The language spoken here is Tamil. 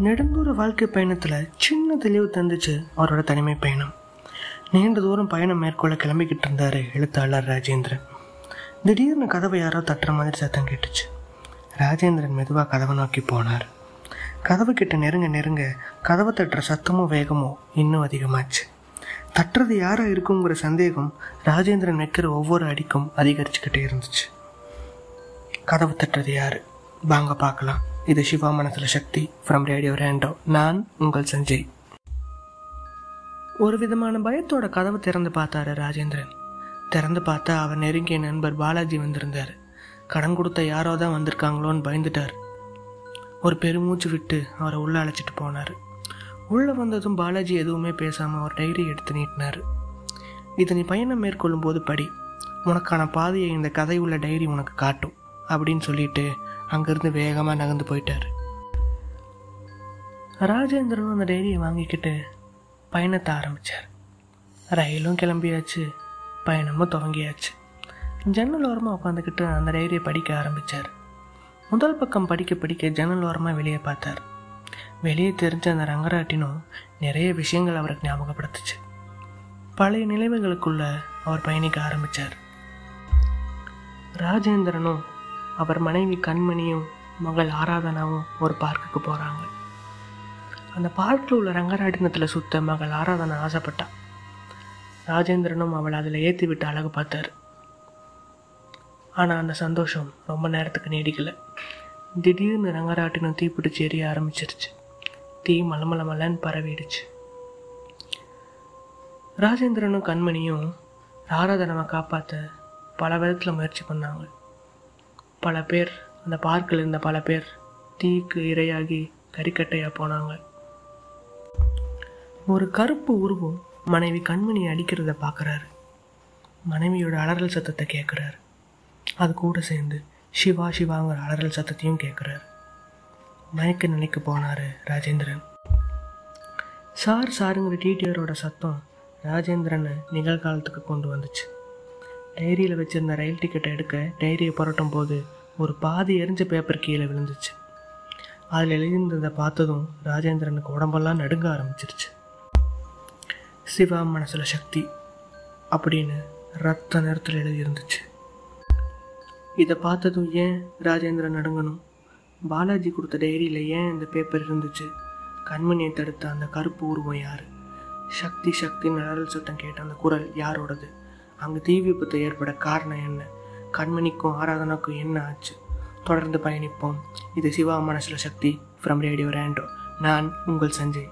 நெடுந்தூர வாழ்க்கை பயணத்தில் சின்ன தெளிவு தந்துச்சு அவரோட தனிமை பயணம். நீண்ட தூரம் பயணம் மேற்கொள்ள கிளம்பிக்கிட்டு இருந்தார் எழுத்தாளர் ராஜேந்திரன். திடீர்னு கதவை யாரோ தட்டுற மாதிரி சத்தம் கேட்டுச்சு. ராஜேந்திரன் மெதுவாக கதவை நோக்கி போனார். கதவு கிட்ட நெருங்க நெருங்க கதவை தட்டுற சத்தமும் வேகமும் இன்னும் அதிகமாச்சு. தட்டுறது யாராக இருக்குங்கிற சந்தேகம் ராஜேந்திரன் வைக்கிற ஒவ்வொரு அடிக்கும் அதிகரிச்சுக்கிட்டே இருந்துச்சு. கதவு தட்டுறது யார்? வாங்க பார்க்கலாம். இது சிவா மனசுல சக்தி ஃப்ரம் ரேடியோ ரேண்டோ நான் உங்கள் சஞ்சய். ஒரு விதமான பயத்தோட கதவு திறந்து பார்த்தாரு ராஜேந்திரன். திறந்து பார்த்தா அவர் நெருங்கிய நண்பர் பாலாஜி வந்திருந்தார். கடன் கொடுத்த யாரோ தான் வந்திருக்காங்களோன்னு பயந்துட்டார். ஒரு பெருமூச்சு விட்டு அவரை உள்ளே அழைச்சிட்டு போனார். உள்ளே வந்ததும் பாலாஜி எதுவுமே பேசாமல் ஒரு டைரி எடுத்து நீட்டினார். இதனை பயணம் மேற்கொள்ளும் போது படி. உனக்கான பாதையை இந்த கதை உள்ள டைரி உனக்கு காட்டும். அப்படின்னு சொல்லிட்டு அங்கேருந்து வேகமாக நகர்ந்து போயிட்டார். ராஜேந்திரனும் அந்த டைரியை வாங்கிக்கிட்டு பயணத்தை ஆரம்பித்தார் ரயிலும் கிளம்பியாச்சு பயணமும் துவங்கியாச்சு. ஜன்னல் ஓரமாக உட்காந்துக்கிட்டு அந்த டைரியை படிக்க ஆரம்பித்தார் முதல் பக்கம் படிக்க படிக்க ஜன்னல் ஓரமாக வெளியே பார்த்தார். வெளியே தெரிஞ்ச அந்த ரங்கராட்டினும் நிறைய விஷயங்கள் அவருக்கு ஞாபகப்படுத்துச்சு. பழைய நிலைமைகளுக்குள்ள அவர் பயணிக்க ஆரம்பித்தார் ராஜேந்திரனும் அவர் மனைவி கண்மணியும் மகள் ஆராதனாவும் ஒரு பார்க்குக்கு போகிறாங்க அந்த பார்க்கில் உள்ள ரங்கராட்டினத்தில் சுத்த மகள் ஆராதனா ஆசைப்பட்டான் ராஜேந்திரனும் அவளை அதில் ஏற்றி விட்டு அழகு பார்த்தார். ஆனால் அந்த சந்தோஷம் ரொம்ப நேரத்துக்கு நீடிக்கலை. திடீர்னு ரங்கராட்டினம் தீப்பிடிச்சு எரிய ஆரம்பிச்சிருச்சு. தீ மலமல மலன்னு பரவிடுச்சு. ராஜேந்திரனும் கண்மணியும் ஆராதனாவை காப்பாற்ற பல விதத்தில் முயற்சி பண்ணாங்க. பல பேர் அந்த பார்க்கில் இருந்த பல பேர் தீக்கு இரையாகி கறிக்கட்டையாக போனாங்க. ஒரு கருப்பு உருவம் மனைவி கண்மணி அடிக்கிறத பார்க்குறாரு. மனைவியோட அலறல் சத்தத்தை கேட்குறாரு. அது கூட சேர்ந்து சிவா சிவாங்கிற அலறல் சத்தத்தையும் கேட்குறாரு. மயக்க நிலைக்கு போனார் ராஜேந்திரன். சார் சாருங்கிற டிடிஆரோட சத்தம் ராஜேந்திரனை நிகழ்காலத்துக்கு கொண்டு வந்துச்சு. டைரியில் வச்சிருந்த ரயில் டிக்கெட்டை எடுக்க டைரியை புரட்டும் போது ஒரு பாதி எரிஞ்ச பேப்பர் கீழே விழுந்துச்சு. அதில் எழுதியிருந்ததை பார்த்ததும் ராஜேந்திரனுக்கு உடம்பெல்லாம் நடுங்க ஆரம்பிச்சிருச்சு. சிவா மனசில் சக்தி அப்படின்னு ரத்த நேரத்தில் எழுதியிருந்துச்சு. இதை பார்த்ததும் ஏன் ராஜேந்திரன் நடுங்கணும்? பாலாஜி கொடுத்த டைரியில் ஏன் இந்த பேப்பர் இருந்துச்சு? கண்மணியை தடுத்த அந்த கருப்பு உருவம் யார்? சக்தி சக்தி நிழல் சத்தம் கேட்ட அந்த குரல் யாரோடது? அங்கே தீ விபத்து ஏற்பட காரணம் என்ன? கண்மணிக்கும் ஆராதனாக்கும் என்ன ஆச்சு? தொடர்ந்து பயணிப்போம். இது சிவா மனசில் சக்தி. ஃப்ரம் ரேடியோ ரேண்டோ நான் உங்கள் சஞ்சய்.